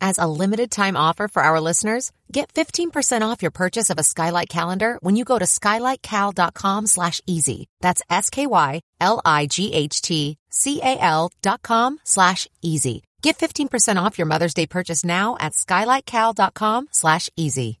As a limited time offer for our listeners, get 15% off your purchase of a Skylight calendar when you go to skylightcal.com slash easy. That's S-K-Y-L-I-G-H-T-C-A-L dot com slash easy. Get 15% off your Mother's Day purchase now at skylightcal.com slash easy.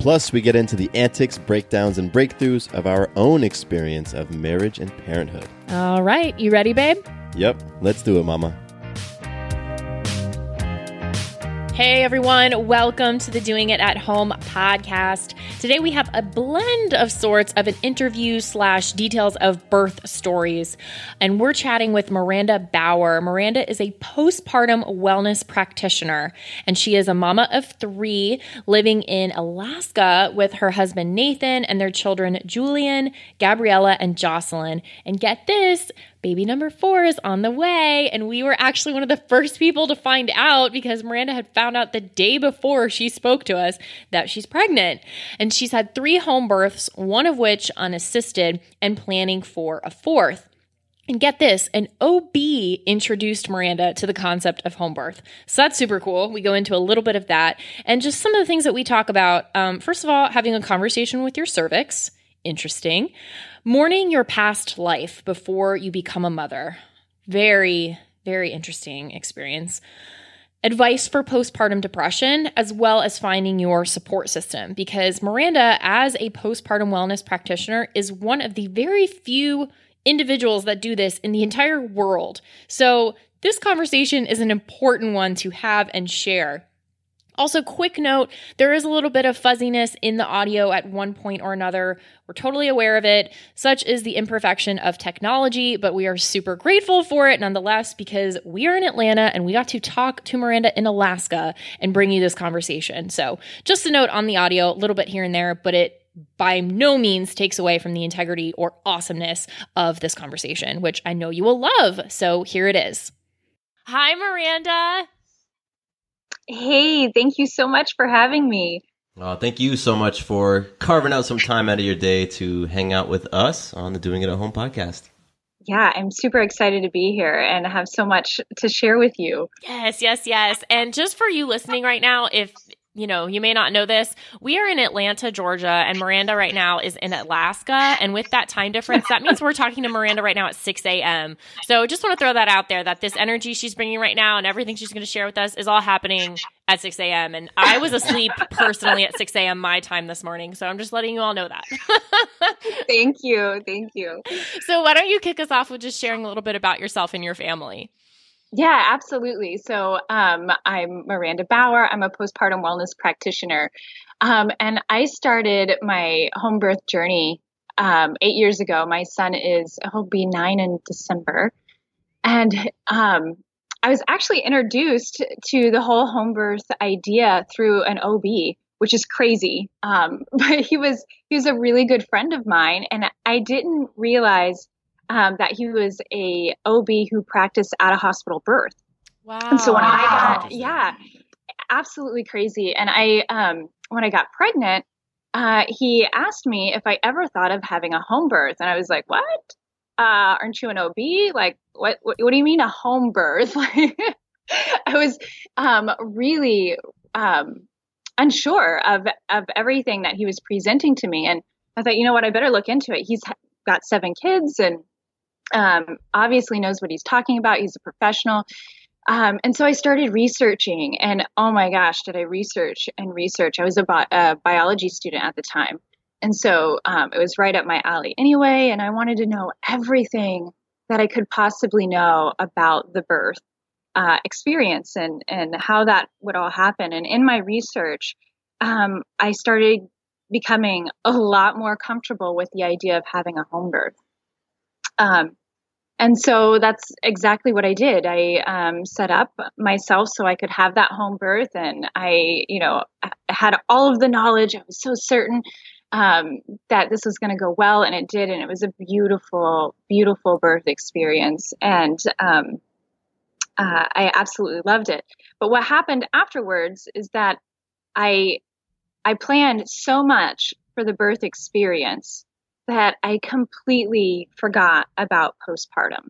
Plus, we get into the antics, breakdowns, and breakthroughs of our own experience of marriage and parenthood. All right, you ready, babe? Yep, let's do it, Mama. Hey everyone, welcome to the Doing It at Home podcast. Today we have a blend of sorts of an interview slash details of birth stories. And we're chatting with Miranda Bauer. Miranda is a postpartum wellness practitioner, and she is a mama of three living in Alaska with her husband Nathan and their children Julian, Gabriella, and Jocelyn. And get this, baby number four is on the way. And we were actually one of the first people to find out because Miranda had found out the day before she spoke to us that she's pregnant. And she's had three home births, one of which unassisted, and planning for a fourth. And get this, an OB introduced Miranda to the concept of home birth. So that's super cool. We go into a little bit of that and just some of the things that we talk about. Um, first of all, having a conversation with your cervix. Interesting. Mourning your past life before you become a mother. Very, very interesting experience. Advice for postpartum depression, as well as finding your support system. Because Miranda, as a postpartum wellness practitioner, is one of the very few individuals that do this in the entire world. So, this conversation is an important one to have and share. Also, quick note there is a little bit of fuzziness in the audio at one point or another. We're totally aware of it. Such is the imperfection of technology, but we are super grateful for it nonetheless because we are in Atlanta and we got to talk to Miranda in Alaska and bring you this conversation. So, just a note on the audio, a little bit here and there, but it by no means takes away from the integrity or awesomeness of this conversation, which I know you will love. So, here it is. Hi, Miranda. Hey, thank you so much for having me. Uh, thank you so much for carving out some time out of your day to hang out with us on the Doing It at Home podcast. Yeah, I'm super excited to be here and have so much to share with you. Yes, yes, yes. And just for you listening right now, if you know, you may not know this. We are in Atlanta, Georgia, and Miranda right now is in Alaska. And with that time difference, that means we're talking to Miranda right now at 6 a.m. So just want to throw that out there that this energy she's bringing right now and everything she's going to share with us is all happening at 6 a.m. And I was asleep personally at 6 a.m. my time this morning. So I'm just letting you all know that. thank you. Thank you. So why don't you kick us off with just sharing a little bit about yourself and your family? Yeah, absolutely. So um, I'm Miranda Bauer. I'm a postpartum wellness practitioner. Um, and I started my home birth journey um, eight years ago. My son is, he'll be nine in December. And um, I was actually introduced to the whole home birth idea through an OB, which is crazy. Um, but he was, he was a really good friend of mine. And I didn't realize um, that he was a OB who practiced at a hospital birth. Wow. And so when I got, yeah, absolutely crazy. And I, um, when I got pregnant, uh, he asked me if I ever thought of having a home birth. And I was like, what? Uh, aren't you an OB? Like, what, what, what do you mean a home birth? I was, um, really, um, unsure of of everything that he was presenting to me. And I thought, you know what, I better look into it. He's got seven kids and um, obviously knows what he's talking about. He's a professional. Um, and so I started researching, and oh my gosh, did I research and research? I was a, bi- a biology student at the time. And so um, it was right up my alley anyway. And I wanted to know everything that I could possibly know about the birth uh, experience and, and how that would all happen. And in my research, um, I started becoming a lot more comfortable with the idea of having a home birth. Um, and so that's exactly what I did. I um, set up myself so I could have that home birth, and I, you know, had all of the knowledge. I was so certain um, that this was going to go well, and it did. And it was a beautiful, beautiful birth experience, and um, uh, I absolutely loved it. But what happened afterwards is that I I planned so much for the birth experience that I completely forgot about postpartum.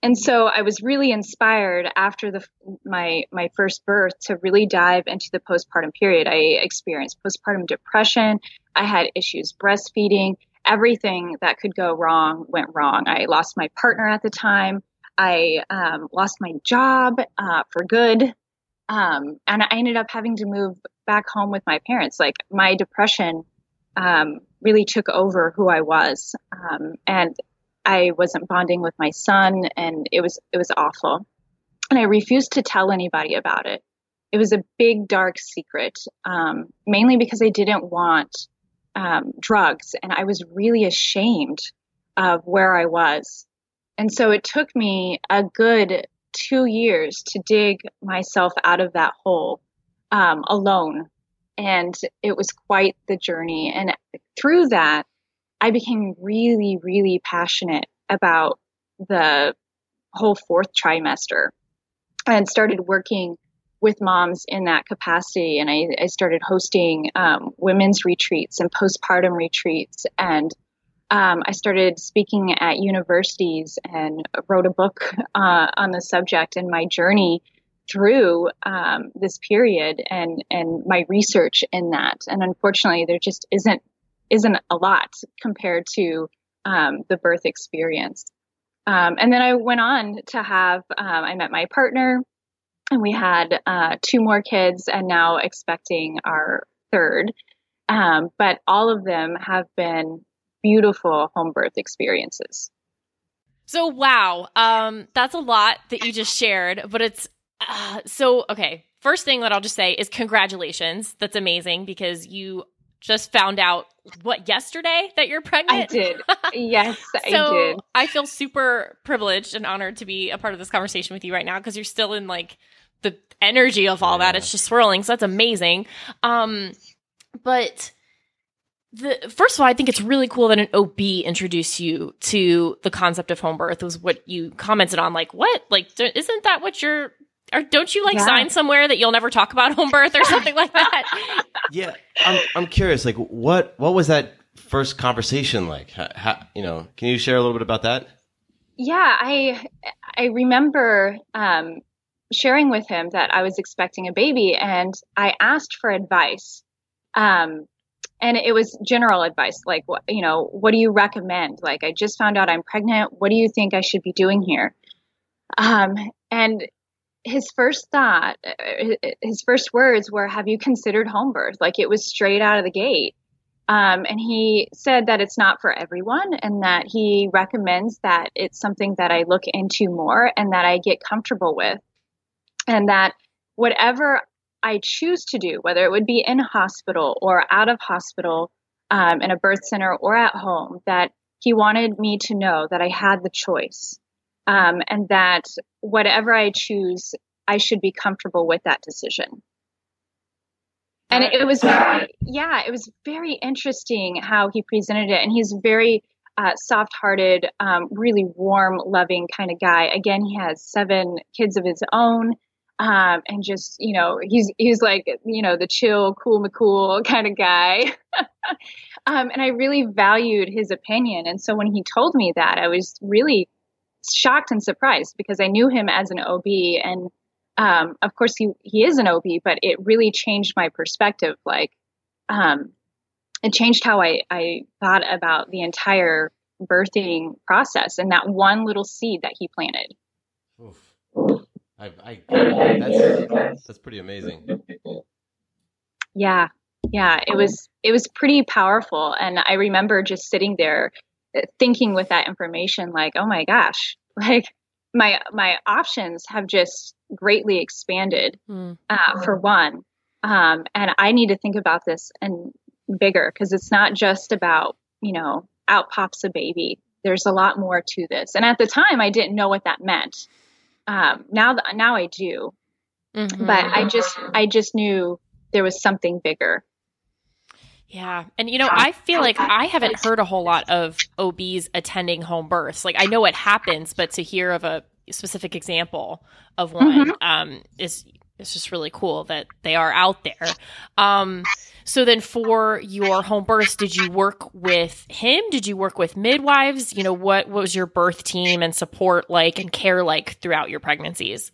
And so I was really inspired after the my my first birth to really dive into the postpartum period. I experienced postpartum depression. I had issues breastfeeding. Everything that could go wrong went wrong. I lost my partner at the time. I um, lost my job uh, for good. Um, and I ended up having to move back home with my parents. Like my depression um, really took over who I was, um, and I wasn't bonding with my son, and it was it was awful. And I refused to tell anybody about it. It was a big dark secret, um, mainly because I didn't want um, drugs, and I was really ashamed of where I was. And so it took me a good two years to dig myself out of that hole um, alone. And it was quite the journey. And through that, I became really, really passionate about the whole fourth trimester and started working with moms in that capacity. And I, I started hosting um, women's retreats and postpartum retreats and um, I started speaking at universities and wrote a book uh, on the subject and my journey through um, this period and and my research in that. And unfortunately, there just isn't isn't a lot compared to um, the birth experience. Um, and then I went on to have um, I met my partner, and we had uh, two more kids, and now expecting our third. Um, but all of them have been beautiful home birth experiences. So wow, um, that's a lot that you just shared, but it's uh, so okay. First thing that I'll just say is congratulations. That's amazing because you just found out what yesterday that you're pregnant. I did. Yes, I did. I feel super privileged and honored to be a part of this conversation with you right now because you're still in like the energy of all yeah. that. It's just swirling. So that's amazing. Um, but the first of all, I think it's really cool that an OB introduced you to the concept of home birth. Was what you commented on, like what, like isn't that what you're? Or don't you like yeah. sign somewhere that you'll never talk about home birth or something like that? yeah, I'm I'm curious. Like, what what was that first conversation like? How, how, you know, can you share a little bit about that? Yeah, I I remember um, sharing with him that I was expecting a baby, and I asked for advice. Um, and it was general advice like what you know what do you recommend like i just found out i'm pregnant what do you think i should be doing here um, and his first thought uh, his first words were have you considered home birth? Like it was straight out of the gate. Um, and he said that it's not for everyone and that he recommends that it's something that i look into more and that i get comfortable with. And that whatever I choose to do, whether it would be in hospital or out of hospital, um, in a birth center or at home, that he wanted me to know that I had the choice um, and that whatever I choose, I should be comfortable with that decision. And it, it was, very, yeah, it was very interesting how he presented it. And he's very uh, soft hearted, um, really warm, loving kind of guy. Again, he has seven kids of his own um, and just you know he's he's like you know the chill cool mccool kind of guy um, and i really valued his opinion and so when he told me that i was really shocked and surprised because i knew him as an ob and um, of course he he is an OB, but it really changed my perspective. Like, um, it changed how I I thought about the entire birthing process and that one little seed that he planted. Oof. I, I, that's that's pretty amazing. Yeah, yeah, it was it was pretty powerful, and I remember just sitting there thinking with that information, like, oh my gosh, like my my options have just greatly expanded mm. uh, for one, um, and I need to think about this and bigger because it's not just about you know out pops a baby. There's a lot more to this, and at the time I didn't know what that meant. Um, now, now I do, mm-hmm. but I just I just knew there was something bigger. Yeah. And you know, I feel like I haven't heard a whole lot of OBs attending home births. Like I know it happens, but to hear of a specific example of one mm-hmm. um, is it's just really cool that they are out there. Um, so then for your home births, did you work with him? Did you work with midwives? You know, what, what was your birth team and support like and care like throughout your pregnancies?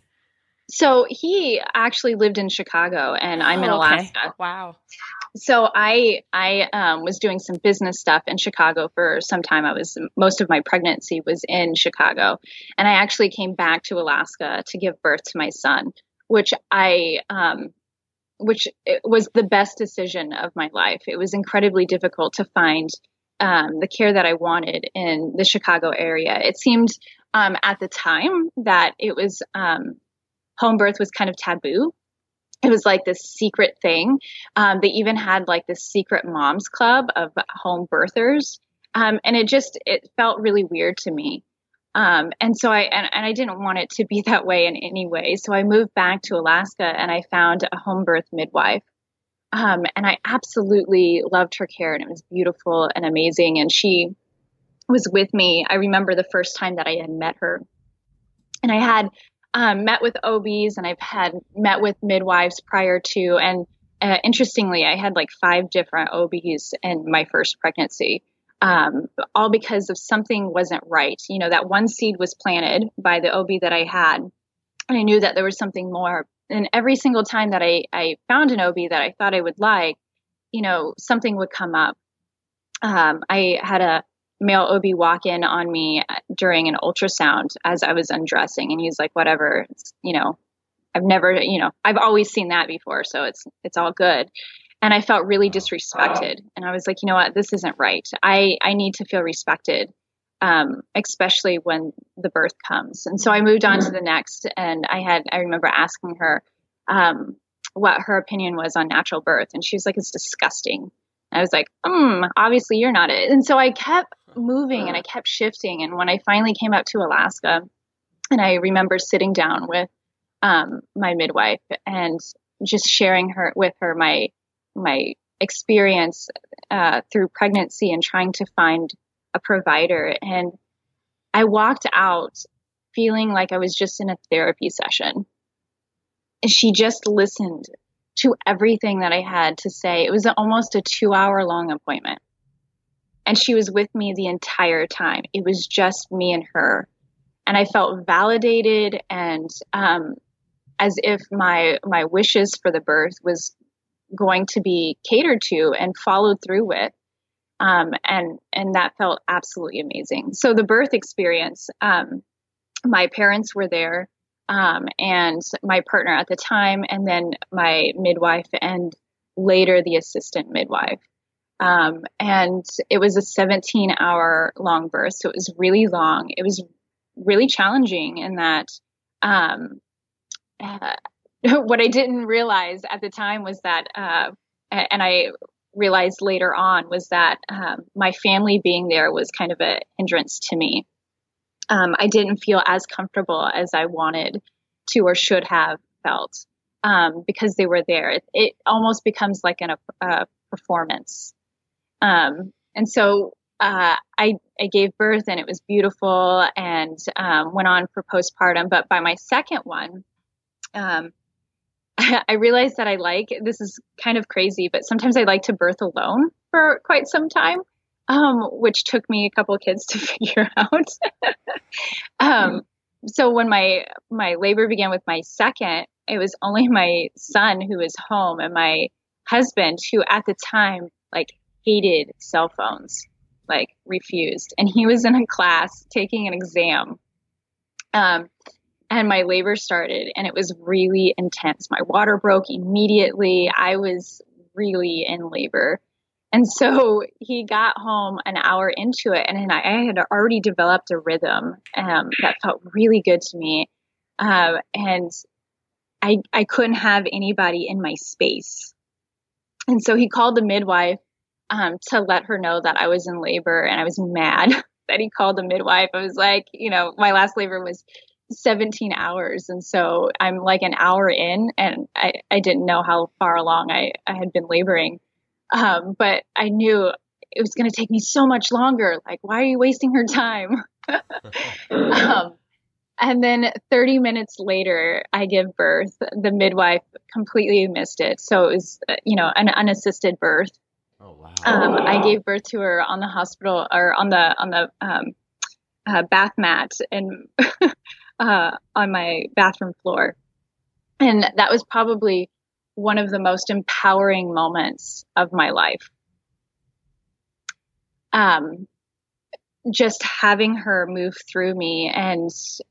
So he actually lived in Chicago and I'm oh, in Alaska. Okay. Wow. So I I um, was doing some business stuff in Chicago for some time. I was most of my pregnancy was in Chicago, and I actually came back to Alaska to give birth to my son, which I um, which was the best decision of my life. It was incredibly difficult to find um, the care that I wanted in the Chicago area. It seemed um, at the time that it was um, home birth was kind of taboo. It was like this secret thing. Um, they even had like this secret moms club of home birthers. Um, and it just, it felt really weird to me. Um, and so I, and, and I didn't want it to be that way in any way. So I moved back to Alaska and I found a home birth midwife. Um, and I absolutely loved her care and it was beautiful and amazing. And she was with me. I remember the first time that I had met her and I had um, met with OBs and I've had met with midwives prior to. And uh, interestingly, I had like five different OBs in my first pregnancy, um, all because of something wasn't right. You know, that one seed was planted by the OB that I had. And I knew that there was something more. And every single time that I, I found an OB that I thought I would like, you know, something would come up. Um, I had a male OB walk in on me during an ultrasound as I was undressing, and he's like, "Whatever, it's, you know, I've never, you know, I've always seen that before, so it's it's all good." And I felt really disrespected, and I was like, "You know what? This isn't right. I I need to feel respected." Um, especially when the birth comes. And so I moved on to the next, and I had I remember asking her um, what her opinion was on natural birth, and she was like, "It's disgusting." I was like, hmm, obviously you're not it. And so I kept moving and I kept shifting. And when I finally came out to Alaska, and I remember sitting down with um, my midwife and just sharing her with her my my experience uh, through pregnancy and trying to find a provider. And I walked out feeling like I was just in a therapy session. And she just listened to everything that I had to say. It was almost a two hour long appointment. And she was with me the entire time. It was just me and her. And I felt validated and um, as if my my wishes for the birth was going to be catered to and followed through with. Um, and and that felt absolutely amazing. So the birth experience, um, my parents were there, um, and my partner at the time, and then my midwife, and later the assistant midwife. Um, and it was a 17 hour long birth. So it was really long. It was really challenging in that, um, uh, what I didn't realize at the time was that, uh, and I realized later on was that um, my family being there was kind of a hindrance to me. Um, I didn't feel as comfortable as I wanted to or should have felt um, because they were there. It, it, almost becomes like an, a performance um, and so uh, I, I gave birth and it was beautiful and um, went on for postpartum. But by my second one, um, I realized that I like this is kind of crazy, but sometimes I like to birth alone for quite some time, um, which took me a couple kids to figure out. um, so when my my labor began with my second, it was only my son who was home and my husband who at the time like hated cell phones, like refused. And he was in a class taking an exam. Um, and my labor started and it was really intense. My water broke immediately. I was really in labor. And so he got home an hour into it, and I had already developed a rhythm um, that felt really good to me. Um, and I, I couldn't have anybody in my space. And so he called the midwife um, to let her know that I was in labor, and I was mad that he called the midwife. I was like, you know, my last labor was 17 hours. And so I'm like an hour in, and I, I didn't know how far along I, I had been laboring. Um, but I knew it was going to take me so much longer. Like, why are you wasting her time? um, and then 30 minutes later, I give birth. The midwife completely missed it. So it was, uh, you know, an unassisted birth. Oh, wow. Um, I gave birth to her on the hospital or on the, on the, um, uh, bath mat and, uh, on my bathroom floor. And that was probably one of the most empowering moments of my life. Um, just having her move through me and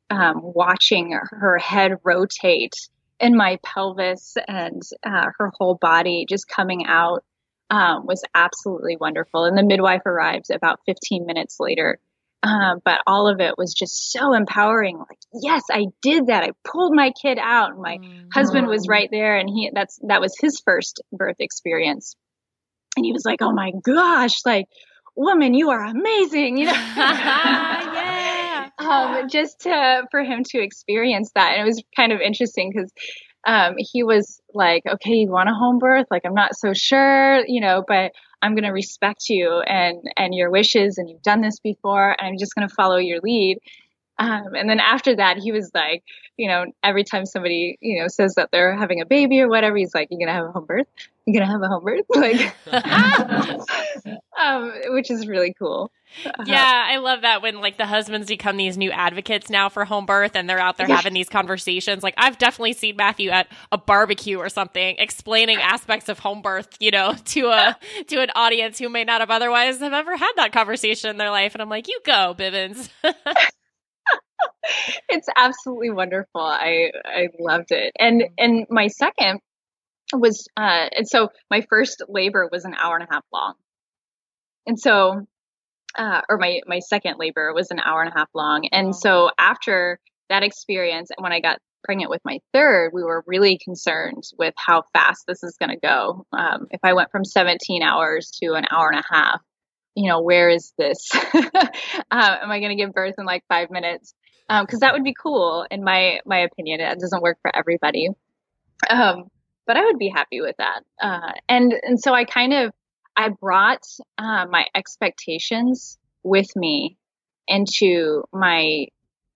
um, watching her head rotate in my pelvis and uh, her whole body just coming out um, was absolutely wonderful. And the midwife arrived about 15 minutes later. Um, but all of it was just so empowering. Like, yes, I did that. I pulled my kid out. My mm-hmm. husband was right there, and he that's that was his first birth experience. And he was like, "Oh my gosh, like, woman, you are amazing!" You know, yeah. Um, just to for him to experience that, and it was kind of interesting because um, he was like, "Okay, you want a home birth? Like, I'm not so sure, you know, but." I'm going to respect you and and your wishes and you've done this before and I'm just going to follow your lead. Um, and then after that, he was like, you know, every time somebody, you know, says that they're having a baby or whatever, he's like, "You're gonna have a home birth. You're gonna have a home birth," like, um, which is really cool. Yeah, I love that when like the husbands become these new advocates now for home birth and they're out there yeah. having these conversations. Like I've definitely seen Matthew at a barbecue or something explaining aspects of home birth, you know, to a to an audience who may not have otherwise have ever had that conversation in their life. And I'm like, you go, Bivens. it's absolutely wonderful. I I loved it. And and my second was uh and so my first labor was an hour and a half long. And so uh or my my second labor was an hour and a half long. And so after that experience and when I got pregnant with my third, we were really concerned with how fast this is going to go. Um, if I went from 17 hours to an hour and a half, you know, where is this? uh, am I going to give birth in like five minutes? Because um, that would be cool in my my opinion. It doesn't work for everybody, um, but I would be happy with that. Uh, and and so I kind of I brought uh, my expectations with me into my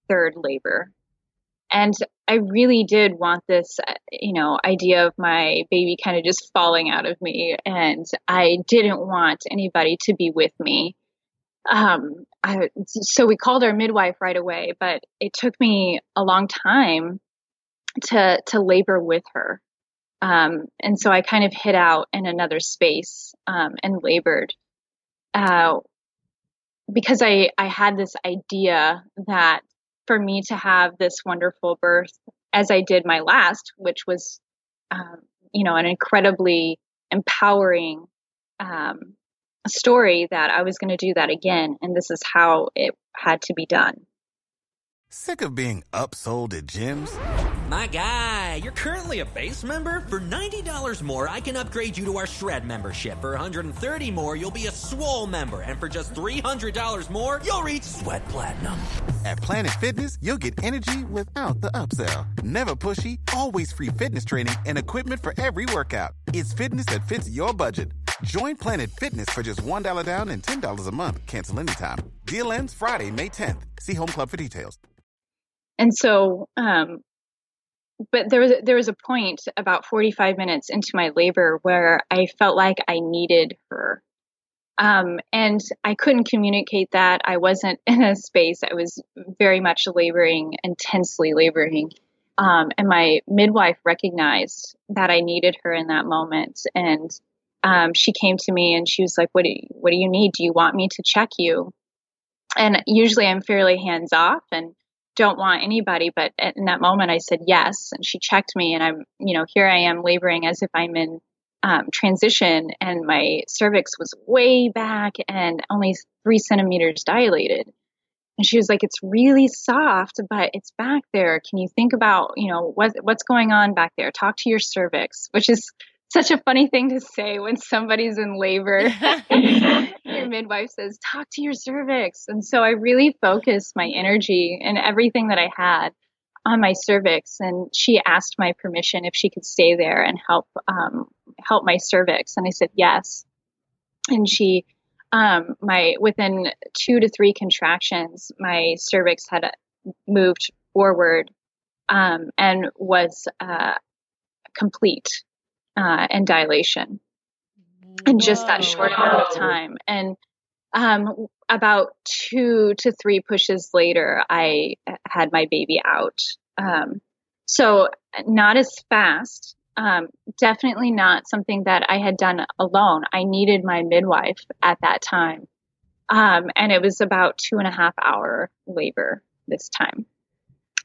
third labor, and I really did want this, uh, you know, idea of my baby kind of just falling out of me, and I didn't want anybody to be with me um, I, so we called our midwife right away, but it took me a long time to to labor with her. Um, and so I kind of hid out in another space um, and labored uh, because I I had this idea that for me to have this wonderful birth as I did my last, which was um, you know an incredibly empowering um, story that I was going to do that again, and this is how it had to be done. Sick of being upsold at gyms? My guy, you're currently a base member. For $90 more, I can upgrade you to our Shred membership. For 130 more, you'll be a Swole member. And for just $300 more, you'll reach Sweat Platinum. At Planet Fitness, you'll get energy without the upsell. Never pushy, always free fitness training and equipment for every workout. It's fitness that fits your budget. Join Planet Fitness for just $1 down and $10 a month. Cancel anytime. Deal ends Friday, May 10th. See Home Club for details. And so, um, but there was there was a point about 45 minutes into my labor where I felt like I needed her. Um, and I couldn't communicate that. I wasn't in a space. I was very much laboring, intensely laboring. Um, and my midwife recognized that I needed her in that moment. And um, she came to me and she was like, what do, you, what do you need? Do you want me to check you? And usually I'm fairly hands off and don't want anybody. But in that moment, I said yes. And she checked me, and I'm, you know, here I am laboring as if I'm in um, transition, and my cervix was way back and only three centimeters dilated. And she was like, "It's really soft, but it's back there. Can you think about, you know, what what's going on back there? Talk to your cervix," which is such a funny thing to say when somebody's in labor. Your midwife says, talk to your cervix. And so I really focused my energy and everything that I had on my cervix. And she asked my permission if she could stay there and help, um, help my cervix. And I said, yes. And she, um, my, within two to three contractions, my cervix had moved forward, um, and was, uh, complete uh, and dilation in just that short amount of time. And um, about two to three pushes later, I had my baby out. Um, so not as fast. Um, definitely not something that I had done alone. I needed my midwife at that time. Um, and it was about two and a half hour labor this time.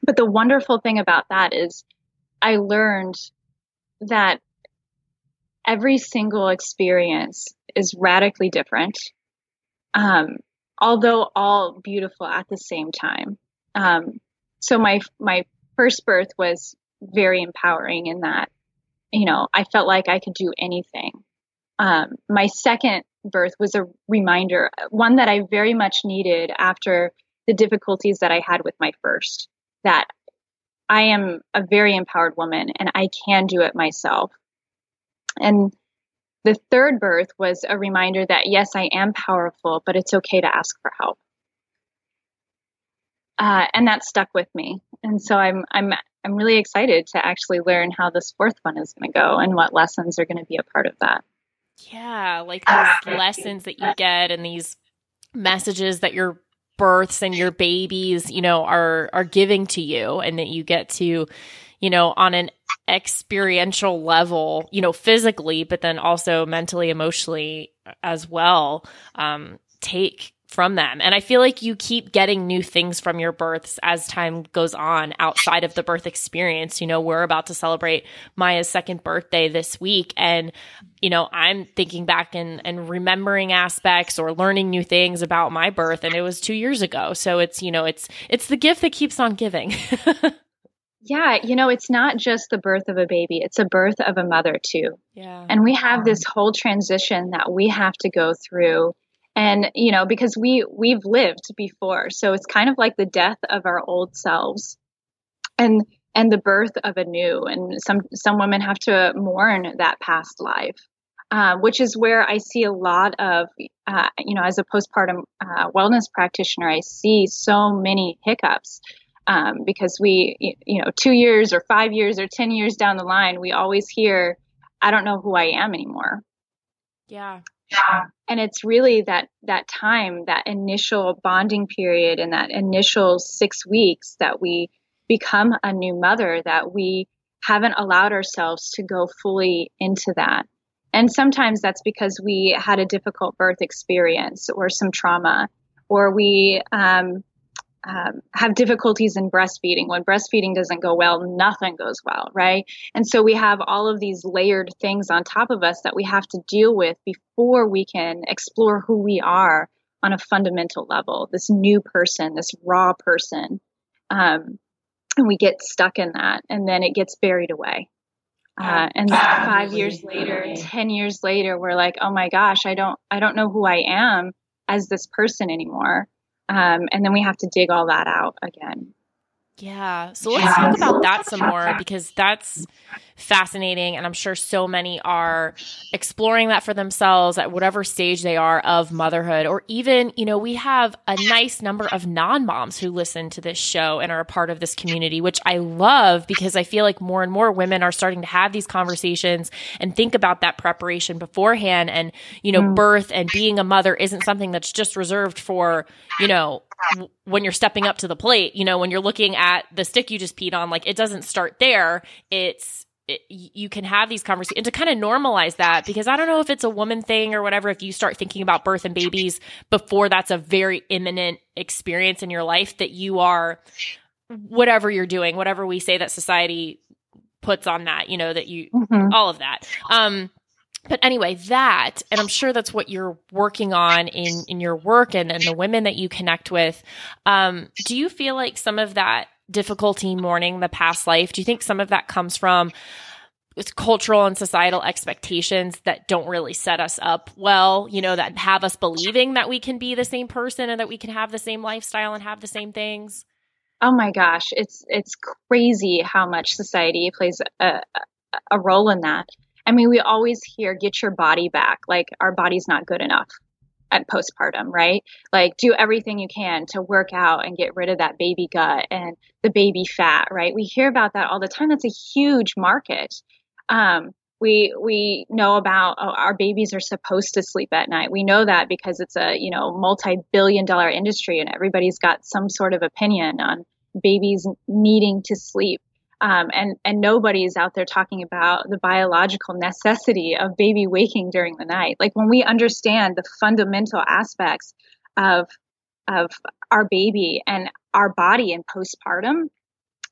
But the wonderful thing about that is I learned that every single experience is radically different, um, although all beautiful at the same time. Um, so my my first birth was very empowering in that, you know, I felt like I could do anything. Um, my second birth was a reminder, one that I very much needed after the difficulties that I had with my first. That I am a very empowered woman and I can do it myself. And the third birth was a reminder that yes, I am powerful, but it's okay to ask for help. Uh, and that stuck with me. And so I'm I'm I'm really excited to actually learn how this fourth one is going to go and what lessons are going to be a part of that. Yeah, like these lessons that you get and these messages that your births and your babies, you know, are are giving to you and that you get to, you know, on an experiential level, you know, physically, but then also mentally, emotionally as well, um, take from them. And I feel like you keep getting new things from your births as time goes on outside of the birth experience. You know, we're about to celebrate Maya's second birthday this week. And, you know, I'm thinking back and, and remembering aspects or learning new things about my birth. And it was two years ago. So it's, you know, it's, it's the gift that keeps on giving. Yeah, you know, it's not just the birth of a baby, it's a birth of a mother too. Yeah. And we have this whole transition that we have to go through and you know because we we've lived before so it's kind of like the death of our old selves and and the birth of a new and some some women have to mourn that past life uh, which is where I see a lot of, uh, you know, as a postpartum uh, wellness practitioner, I see so many hiccups um, because we, you know, two years or five years or 10 years down the line, we always hear, I don't know who I am anymore. Yeah. Yeah. And it's really that, that time, that initial bonding period and that initial six weeks that we become a new mother that we haven't allowed ourselves to go fully into that. And sometimes that's because we had a difficult birth experience or some trauma, or we um, um, have difficulties in breastfeeding. When breastfeeding doesn't go well, nothing goes well, right? And so we have all of these layered things on top of us that we have to deal with before we can explore who we are on a fundamental level. This new person, this raw person. Um, and we get stuck in that, and then it gets buried away. Uh, and five years later, ten years later, we're like, oh my gosh, I don't, I don't know who I am as this person anymore. Um, and then we have to dig all that out again. Yeah. So let's talk about that some more because that's fascinating. And I'm sure so many are exploring that for themselves at whatever stage they are of motherhood. Or even, you know, we have a nice number of non moms who listen to this show and are a part of this community, which I love because I feel like more and more women are starting to have these conversations and think about that preparation beforehand. And, you know, mm. birth and being a mother isn't something that's just reserved for, you know, when you're stepping up to the plate, you know, when you're looking at the stick you just peed on, like it doesn't start there. It's, it, you can have these conversations and to kind of normalize that because I don't know if it's a woman thing or whatever. If you start thinking about birth and babies before that's a very imminent experience in your life, that you are whatever you're doing, whatever we say that society puts on that, you know, that you, Mhm. all of that. Um, but anyway, that, and I'm sure that's what you're working on in, in your work and, and the women that you connect with. Um, do you feel like some of that difficulty mourning the past life, do you think some of that comes from cultural and societal expectations that don't really set us up well, you know, that have us believing that we can be the same person and that we can have the same lifestyle and have the same things? Oh my gosh, it's it's crazy how much society plays a, a role in that. I mean, we always hear "get your body back," like our body's not good enough at postpartum, right? Like do everything you can to work out and get rid of that baby gut and the baby fat, right? We hear about that all the time. That's a huge market. Um, we we know about oh, our babies are supposed to sleep at night. We know that because it's a you know multi-billion dollar industry and everybody's got some sort of opinion on babies needing to sleep. Um, and and is out there talking about the biological necessity of baby waking during the night. Like when we understand the fundamental aspects of of our baby and our body in postpartum,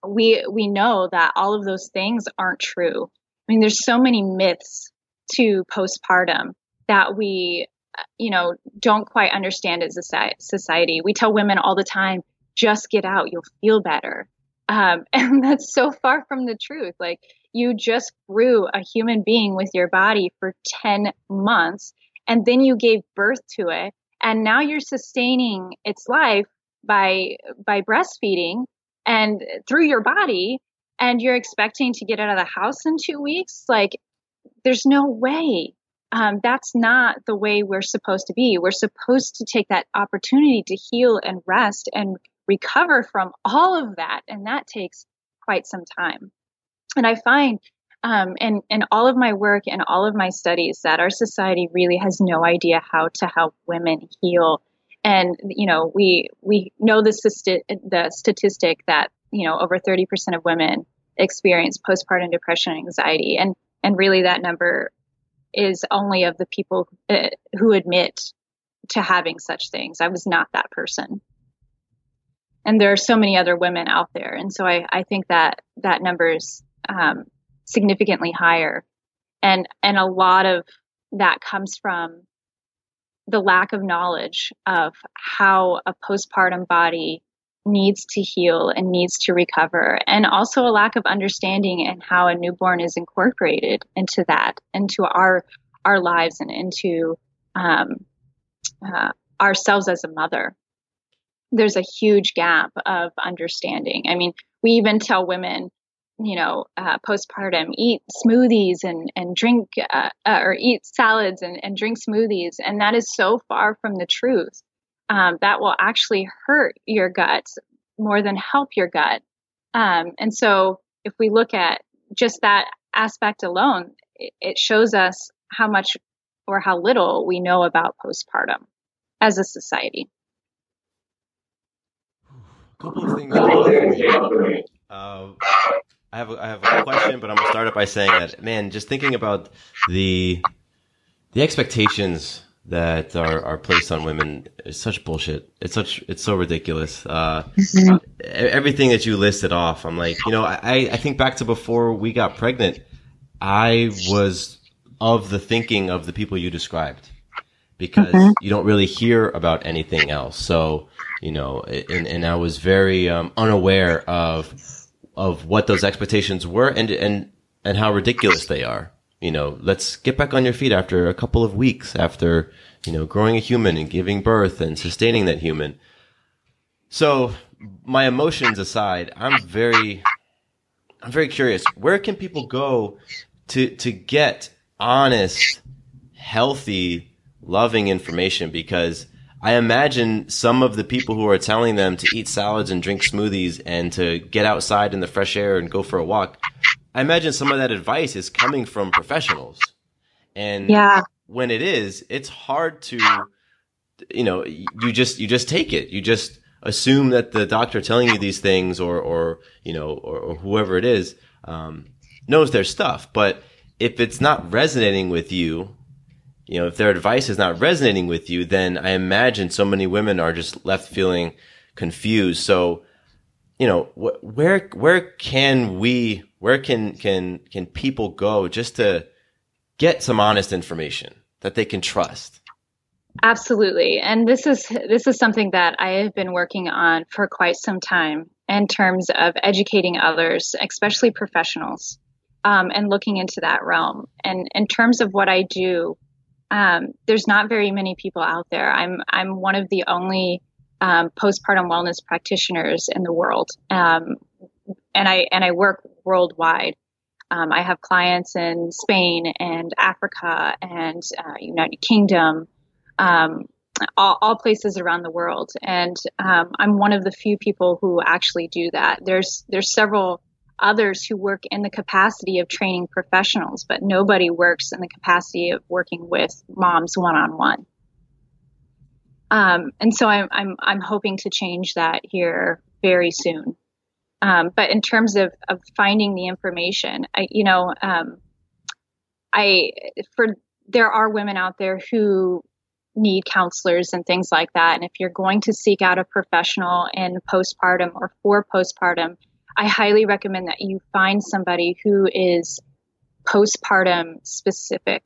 we we know that all of those things aren't true. I mean, there's so many myths to postpartum that we, uh, you know, don't quite understand as a society. We tell women all the time, just get out, you'll feel better. Um, and that's so far from the truth. Like, you just grew a human being with your body for 10 months, and then you gave birth to it. And now you're sustaining its life by, by breastfeeding and through your body and you're expecting to get out of the house in two weeks, like there's no way. Um, that's not the way we're supposed to be. We're supposed to take that opportunity to heal and rest and recover from all of that. And that takes quite some time. And I find um, in, in all of my work and all of my studies that our society really has no idea how to help women heal. And, you know, we, we know the, the statistic that you know over 30% of women experience postpartum depression and anxiety and and really that number is only of the people uh, who admit to having such things i was not that person and there are so many other women out there and so i, I think that that number is um, significantly higher and and a lot of that comes from the lack of knowledge of how a postpartum body needs to heal and needs to recover, and also a lack of understanding and how a newborn is incorporated into that, into our our lives and into um, uh, ourselves as a mother. There's a huge gap of understanding. I mean, we even tell women, you know, uh, postpartum, eat smoothies and and drink uh, uh or eat salads and, and drink smoothies, and that is so far from the truth um, that will actually hurt your gut more than help your gut. Um, and so, if we look at just that aspect alone, it, it shows us how much or how little we know about postpartum as a society. A couple of things. Uh, I have a, I have a question, but I'm gonna start it by saying that man, just thinking about the the expectations that are, are placed on women is such bullshit. It's such, it's so ridiculous. Uh, mm-hmm. everything that you listed off, I'm like, you know, I, I think back to before we got pregnant, I was of the thinking of the people you described because mm-hmm. you don't really hear about anything else. So, you know, and, and I was very, um, unaware of, of what those expectations were and, and, and how ridiculous they are you know, let's get back on your feet after a couple of weeks after, you know, growing a human and giving birth and sustaining that human. So my emotions aside, I'm very, I'm very curious. Where can people go to, to get honest, healthy, loving information? Because I imagine some of the people who are telling them to eat salads and drink smoothies and to get outside in the fresh air and go for a walk I imagine some of that advice is coming from professionals. And yeah. when it is, it's hard to, you know, you just, you just take it. You just assume that the doctor telling you these things or, or, you know, or, or whoever it is, um, knows their stuff. But if it's not resonating with you, you know, if their advice is not resonating with you, then I imagine so many women are just left feeling confused. So, you know, wh- where, where can we, where can, can, can people go just to get some honest information that they can trust? Absolutely. And this is this is something that I have been working on for quite some time in terms of educating others, especially professionals, um, and looking into that realm. And in terms of what I do, um, there's not very many people out there. I'm I'm one of the only um, postpartum wellness practitioners in the world, um, and I and I work worldwide. Um, I have clients in Spain and Africa and uh, United Kingdom um, all, all, places around the world. And um, I'm one of the few people who actually do that. There's there's several others who work in the capacity of training professionals, but nobody works in the capacity of working with moms one on one. and so I'm, I'm I'm hoping to change that here very soon. Um, but in terms of, of finding the information, I, you know, um, I for there are women out there who need counselors and things like that. And if you're going to seek out a professional in postpartum or for postpartum, I highly recommend that you find somebody who is postpartum specific,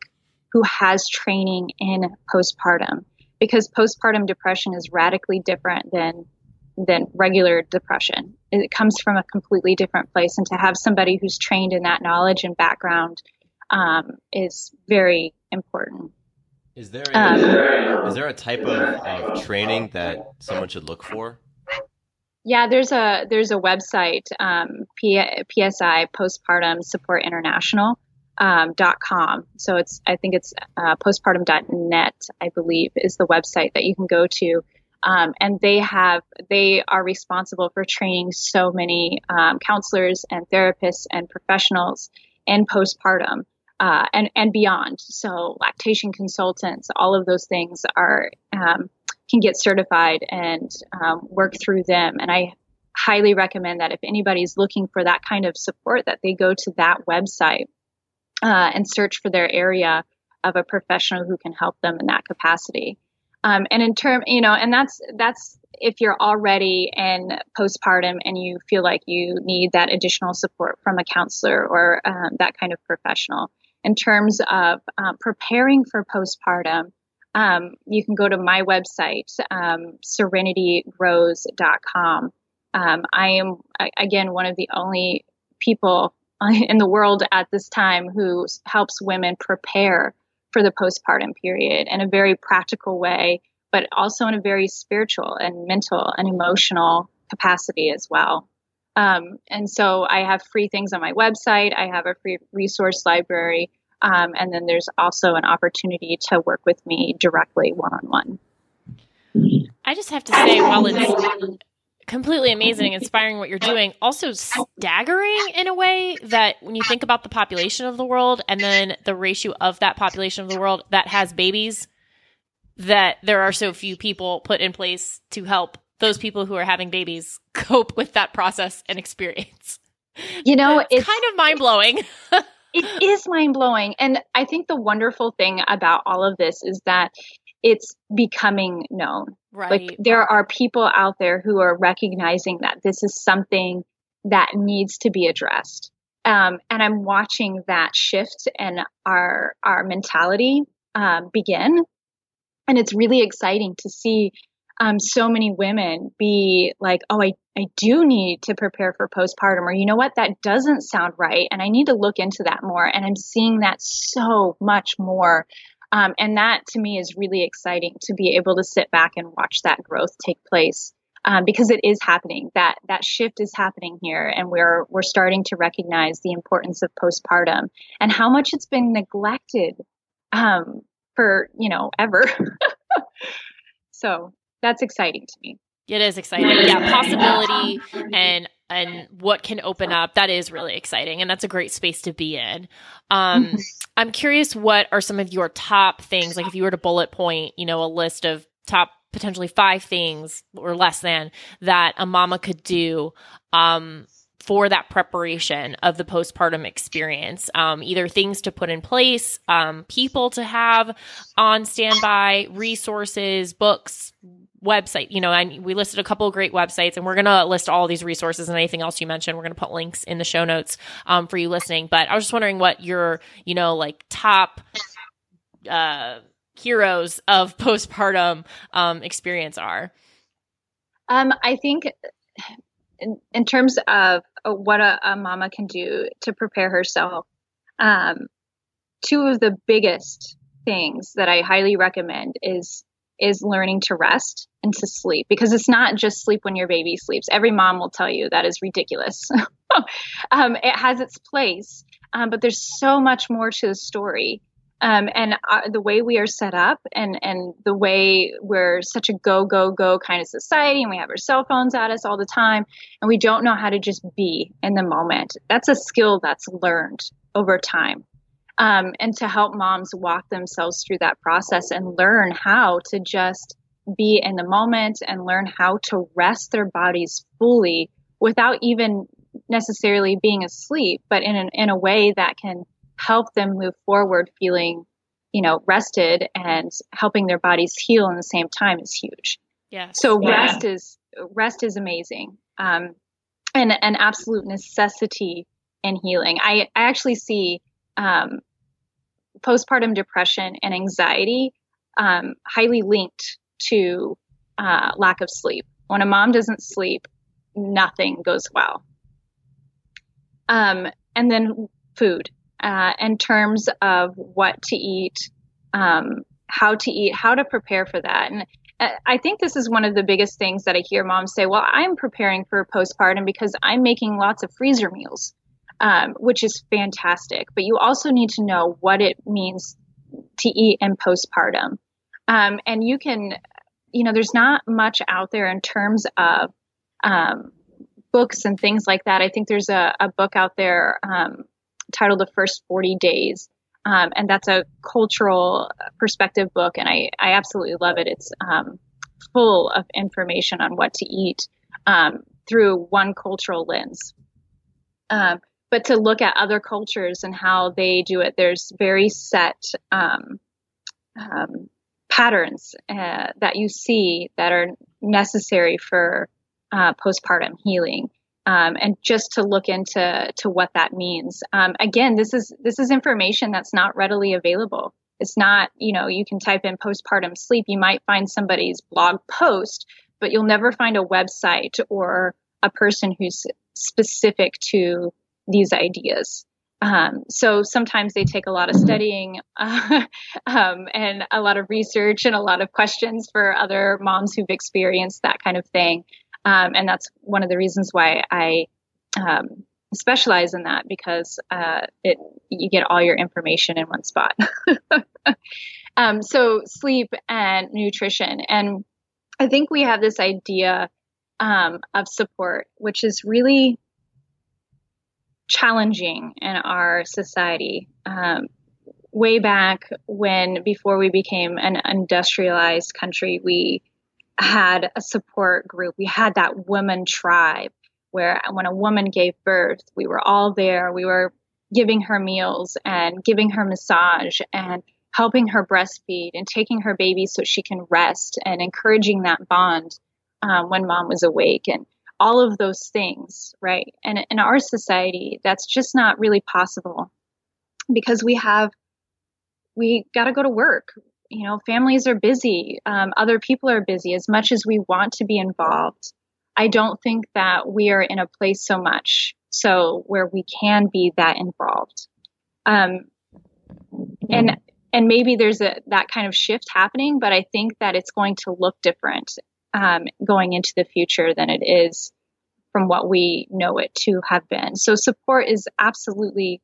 who has training in postpartum, because postpartum depression is radically different than than regular depression. It comes from a completely different place, and to have somebody who's trained in that knowledge and background um, is very important. Is there a, um, is there a type of, of training that someone should look for? Yeah, there's a there's a website, um, P- PSI Postpartum Support International. Um, dot com. So it's, I think it's uh, postpartum.net, I believe, is the website that you can go to. Um, and they have, they are responsible for training so many um, counselors and therapists and professionals in postpartum uh, and and beyond. So lactation consultants, all of those things are um, can get certified and um, work through them. And I highly recommend that if anybody's looking for that kind of support, that they go to that website uh, and search for their area of a professional who can help them in that capacity. Um, and in term, you know, and that's that's if you're already in postpartum and you feel like you need that additional support from a counselor or um, that kind of professional in terms of uh, preparing for postpartum, um, you can go to my website, um, serenitygrows.com. Um, I am, again, one of the only people in the world at this time who helps women prepare for the postpartum period in a very practical way, but also in a very spiritual and mental and emotional capacity as well. Um, and so I have free things on my website. I have a free resource library. Um, and then there's also an opportunity to work with me directly one on one. I just have to say, while it's completely amazing, inspiring what you're doing, also staggering in a way that when you think about the population of the world and then the ratio of that population of the world that has babies, that there are so few people put in place to help those people who are having babies cope with that process and experience. You know, it's, it's kind of mind blowing. it is mind blowing. And I think the wonderful thing about all of this is that it's becoming known. Right. Like there are people out there who are recognizing that this is something that needs to be addressed. Um, and I'm watching that shift and our our mentality um, begin, and it's really exciting to see um, so many women be like, oh, I, I do need to prepare for postpartum, or you know what, that doesn't sound right. And I need to look into that more. And I'm seeing that so much more. Um, and that to me is really exciting to be able to sit back and watch that growth take place. Um, because it is happening. That that shift is happening here, and we're we're starting to recognize the importance of postpartum and how much it's been neglected um, for you know ever. so that's exciting to me. It is exciting. Yeah, possibility and and what can open up. That is really exciting and that's a great space to be in. Um mm-hmm. I'm curious what are some of your top things like if you were to bullet point, you know, a list of top potentially five things or less than that a mama could do um, for that preparation of the postpartum experience. Um, either things to put in place, um, people to have on standby, resources, books, website. You know, and we listed a couple of great websites, and we're going to list all these resources and anything else you mentioned. We're going to put links in the show notes um, for you listening. But I was just wondering what your, you know, like top uh, heroes of postpartum um, experience are. Um, I think in, in terms of what a, a, mama can do to prepare herself, um, two of the biggest things that I highly recommend is is learning to rest and to sleep because it's not just sleep when your baby sleeps. Every mom will tell you that is ridiculous. um, it has its place, um, but there's so much more to the story. Um, and uh, the way we are set up and, and the way we're such a go, go, go kind of society and we have our cell phones at us all the time and we don't know how to just be in the moment. That's a skill that's learned over time. Um, and to help moms walk themselves through that process and learn how to just be in the moment and learn how to rest their bodies fully without even necessarily being asleep, but in, an, in a way that can help them move forward feeling, you know, rested and helping their bodies heal in the same time is huge. Yeah. So yeah. rest is rest is amazing. Um, and an absolute necessity in healing. I, I actually see um, postpartum depression and anxiety um, highly linked to uh, lack of sleep. When a mom doesn't sleep, nothing goes well. Um, and then food uh, in terms of what to eat, um, how to eat, how to prepare for that. And uh, I think this is one of the biggest things that I hear moms say, well, I'm preparing for postpartum because I'm making lots of freezer meals, um, which is fantastic. But you also need to know what it means to eat in postpartum. Um, and you can, you know, there's not much out there in terms of um, books and things like that. I think there's a, a book out there um, titled The First 40 Days. Um, and that's a cultural perspective book, and I, I absolutely love it. It's um, full of information on what to eat through one cultural lens. But to look at other cultures and how they do it, there's very set um, um, patterns uh, that you see that are necessary for uh, postpartum healing um, and just to look into to what that means. Um, again, this is this is information that's not readily available. It's not, you know, you can type in postpartum sleep. You might find somebody's blog post, but you'll never find a website or a person who's specific to these ideas. Um, so sometimes they take a lot of studying uh, um, and a lot of research and a lot of questions for other moms who've experienced that kind of thing. Um, and that's one of the reasons why I um, specialize in that because uh, it you get all your information in one spot. um, so sleep and nutrition, and I think we have this idea um, of support, which is really challenging in our society. Um, way back when, before we became an industrialized country, we had a support group. We had that woman tribe where when a woman gave birth, we were all there. We were giving her meals and giving her massage and helping her breastfeed and taking her baby so she can rest and encouraging that bond um, when mom was awake and all of those things, right? And in our society, that's just not really possible because we have, we got to go to work you know, families are busy, um, other people are busy. As much as we want to be involved, I don't think that we are in a place so much so where we can be that involved. Um, and and maybe there's a that kind of shift happening, but I think that it's going to look different um, going into the future than it is from what we know it to have been. So support is absolutely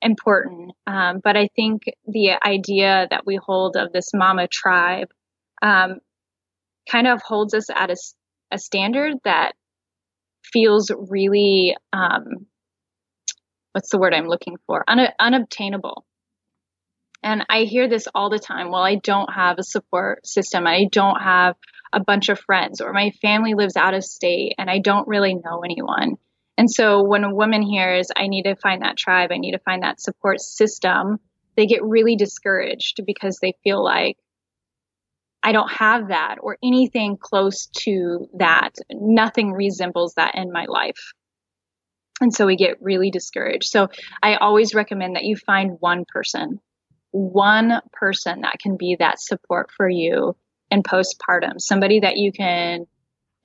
important. Um, but I think the idea that we hold of this mama tribe um, kind of holds us at a, a standard that feels really, um, what's the word I'm looking for? Un- unobtainable. And I hear this all the time. Well, I don't have a support system. I don't have a bunch of friends, or my family lives out of state and I don't really know anyone. And so when a woman hears, I need to find that tribe, I need to find that support system, they get really discouraged because they feel like I don't have that or anything close to that. Nothing resembles that in my life. And so we get really discouraged. So I always recommend that you find one person, one person that can be that support for you in postpartum, somebody that you can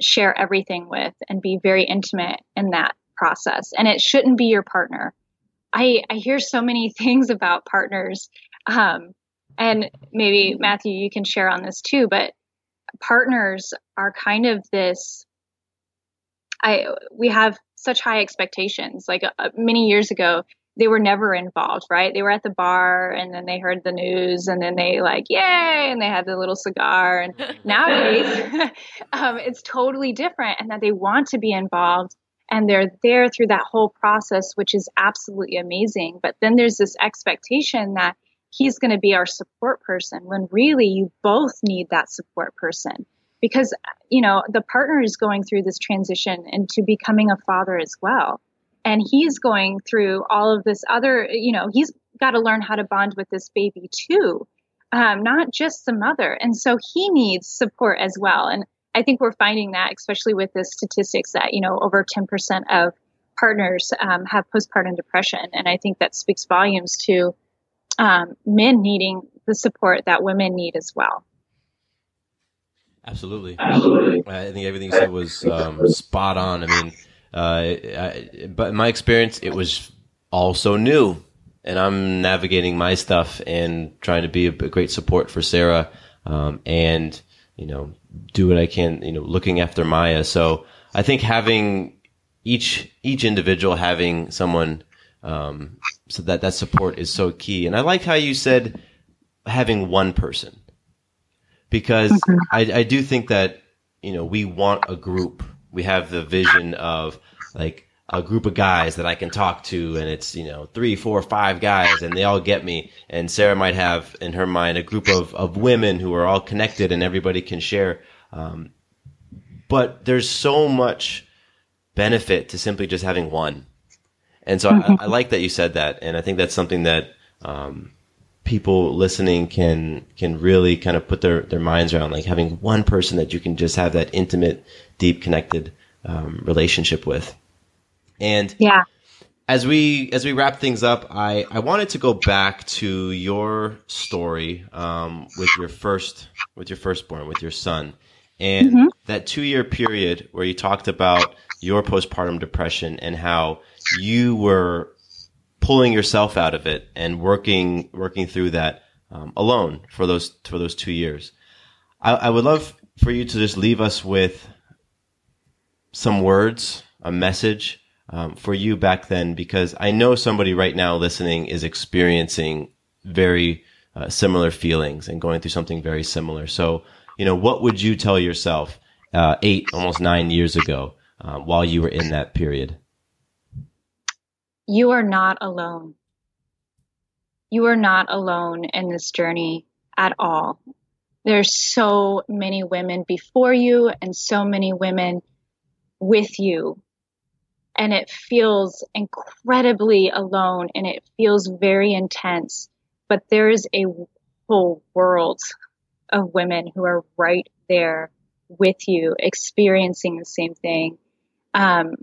share everything with and be very intimate in that process. And it shouldn't be your partner. I, I hear so many things about partners. Um, and maybe Matthew, you can share on this too, but partners are kind of this I we have such high expectations. Like uh, many years ago, they were never involved, right? They were at the bar and then they heard the news and then they like, yay, and they had the little cigar. And nowadays, um, it's totally different and that they want to be involved and they're there through that whole process, which is absolutely amazing. But then there's this expectation that he's going to be our support person when really you both need that support person because you know the partner is going through this transition into becoming a father as well and he's going through all of this other you know he's got to learn how to bond with this baby too um, not just the mother and so he needs support as well and i think we're finding that especially with the statistics that you know over 10% of partners um, have postpartum depression and i think that speaks volumes to um, men needing the support that women need as well Absolutely. Absolutely. I think everything you said was um, spot on. I mean, I, but in my experience, it was also new, and I'm navigating my stuff and trying to be a, a great support for Sarah, um, and you know, do what I can, you know, looking after Maya. So I think having each each individual having someone um, so that that support is so key. And I like how you said having one person because. I, I do think that you know we want a group. We have the vision of like a group of guys that I can talk to, and it's you know three, four, five guys, and they all get me. And Sarah might have in her mind a group of of women who are all connected, and everybody can share. Um, but there's so much benefit to simply just having one. And so. I, I, like that you said that, and I think that's something that um, people listening can can really kind of put their their minds around like having one person that you can just have that intimate deep connected um, relationship with and yeah as we as we wrap things up i i wanted to go back to your story um, with your first with your firstborn with your son and mm-hmm. that two year period where you talked about your postpartum depression and how you were pulling yourself out of it and working working through that um, alone for those for those two years. I, I, would love for you to just leave us with some words, a message um, for you back then, because I know somebody right now listening is experiencing very uh, similar feelings and going through something very similar. So, you know, what would you tell yourself uh, eight, almost nine years ago uh, while you were in that period? You are not alone. You are not alone in this journey at all. There's so many women before you and so many women with you. And it feels incredibly alone and it feels very intense. But there is a whole world of women who are right there with you, experiencing the same thing. Um,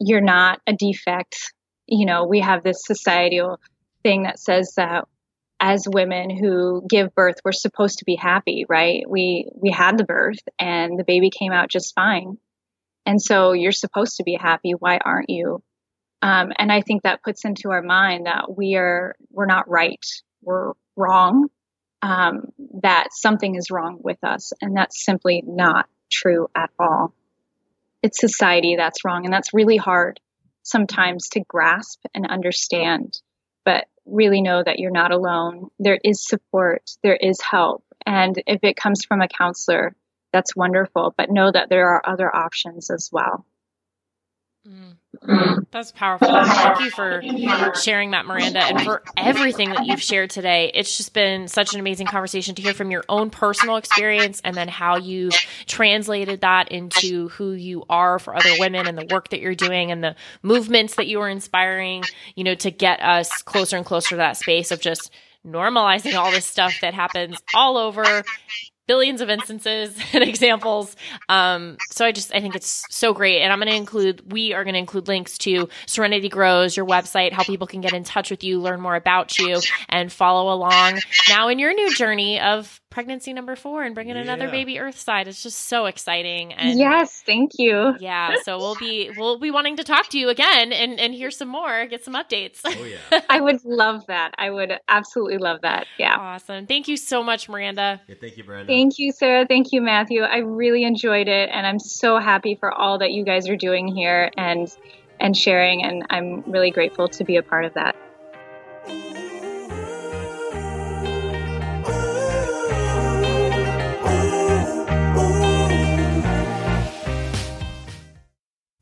you're not a defect you know, we have this societal thing that says that as women who give birth, we're supposed to be happy, right? We we had the birth and the baby came out just fine. And so you're supposed to be happy. Why aren't you? Um, and I think that puts into our mind that we are we're not right. We're wrong. Um, that something is wrong with us, and that's simply not true at all. It's society that's wrong, and that's really hard sometimes to grasp and understand, but really know that you're not alone. There is support, there is help. And if it comes from a counselor, that's wonderful, but know that there are other options as well. Mm. That's powerful. Thank you for sharing that, Miranda, and for everything that you've shared today. It's just been such an amazing conversation to hear from your own personal experience and then how you've translated that into who you are for other women and the work that you're doing and the movements that you are inspiring, you know, to get us closer and closer to that space of just normalizing all this stuff that happens all over billions of instances and examples. Um, so I just I think it's so great, and I'm going to include we are going to include links to Serenity Grows, your website, how people can get in touch with you, learn more about you, and follow along now in your new journey of pregnancy number four and bringing yeah. another baby Earthside. It's just so exciting. And yes, thank you. Yeah, so we'll be we'll be wanting to talk to you again and and hear some more, get some updates. Oh yeah, I would love that. I would absolutely love that. Yeah, awesome. Thank you so much, Miranda. Yeah, thank you, Miranda. Thank you, Sarah. Thank you, Matthew. I really enjoyed it, and I'm so happy for all that you guys are doing here and and sharing. And I'm really grateful to be a part of that.